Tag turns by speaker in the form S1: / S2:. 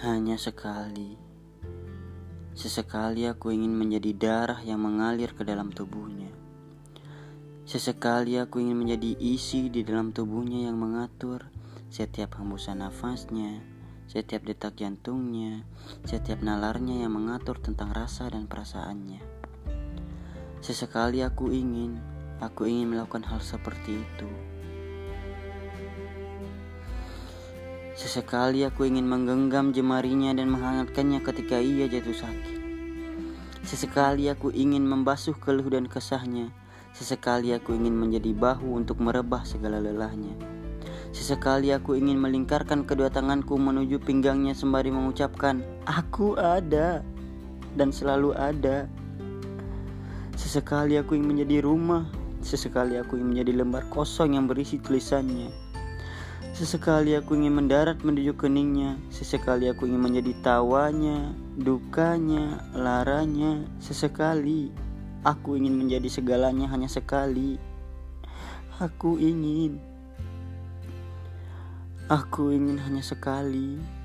S1: Hanya sekali, sesekali aku ingin menjadi darah yang mengalir ke dalam tubuhnya. Sesekali aku ingin menjadi isi di dalam tubuhnya yang mengatur setiap hembusan nafasnya, setiap detak jantungnya, setiap nalarnya yang mengatur tentang rasa dan perasaannya. Sesekali aku ingin, aku ingin melakukan hal seperti itu. Sesekali aku ingin menggenggam jemarinya dan menghangatkannya ketika ia jatuh sakit. Sesekali aku ingin membasuh keluh dan kesahnya. Sesekali aku ingin menjadi bahu untuk merebah segala lelahnya. Sesekali aku ingin melingkarkan kedua tanganku menuju pinggangnya sembari mengucapkan, "Aku ada dan selalu ada." Sesekali aku ingin menjadi rumah, sesekali aku ingin menjadi lembar kosong yang berisi tulisannya. Sesekali aku ingin mendarat menuju keningnya. Sesekali aku ingin menjadi tawanya, dukanya, laranya. Sesekali aku ingin menjadi segalanya hanya sekali. Aku ingin. Aku ingin hanya sekali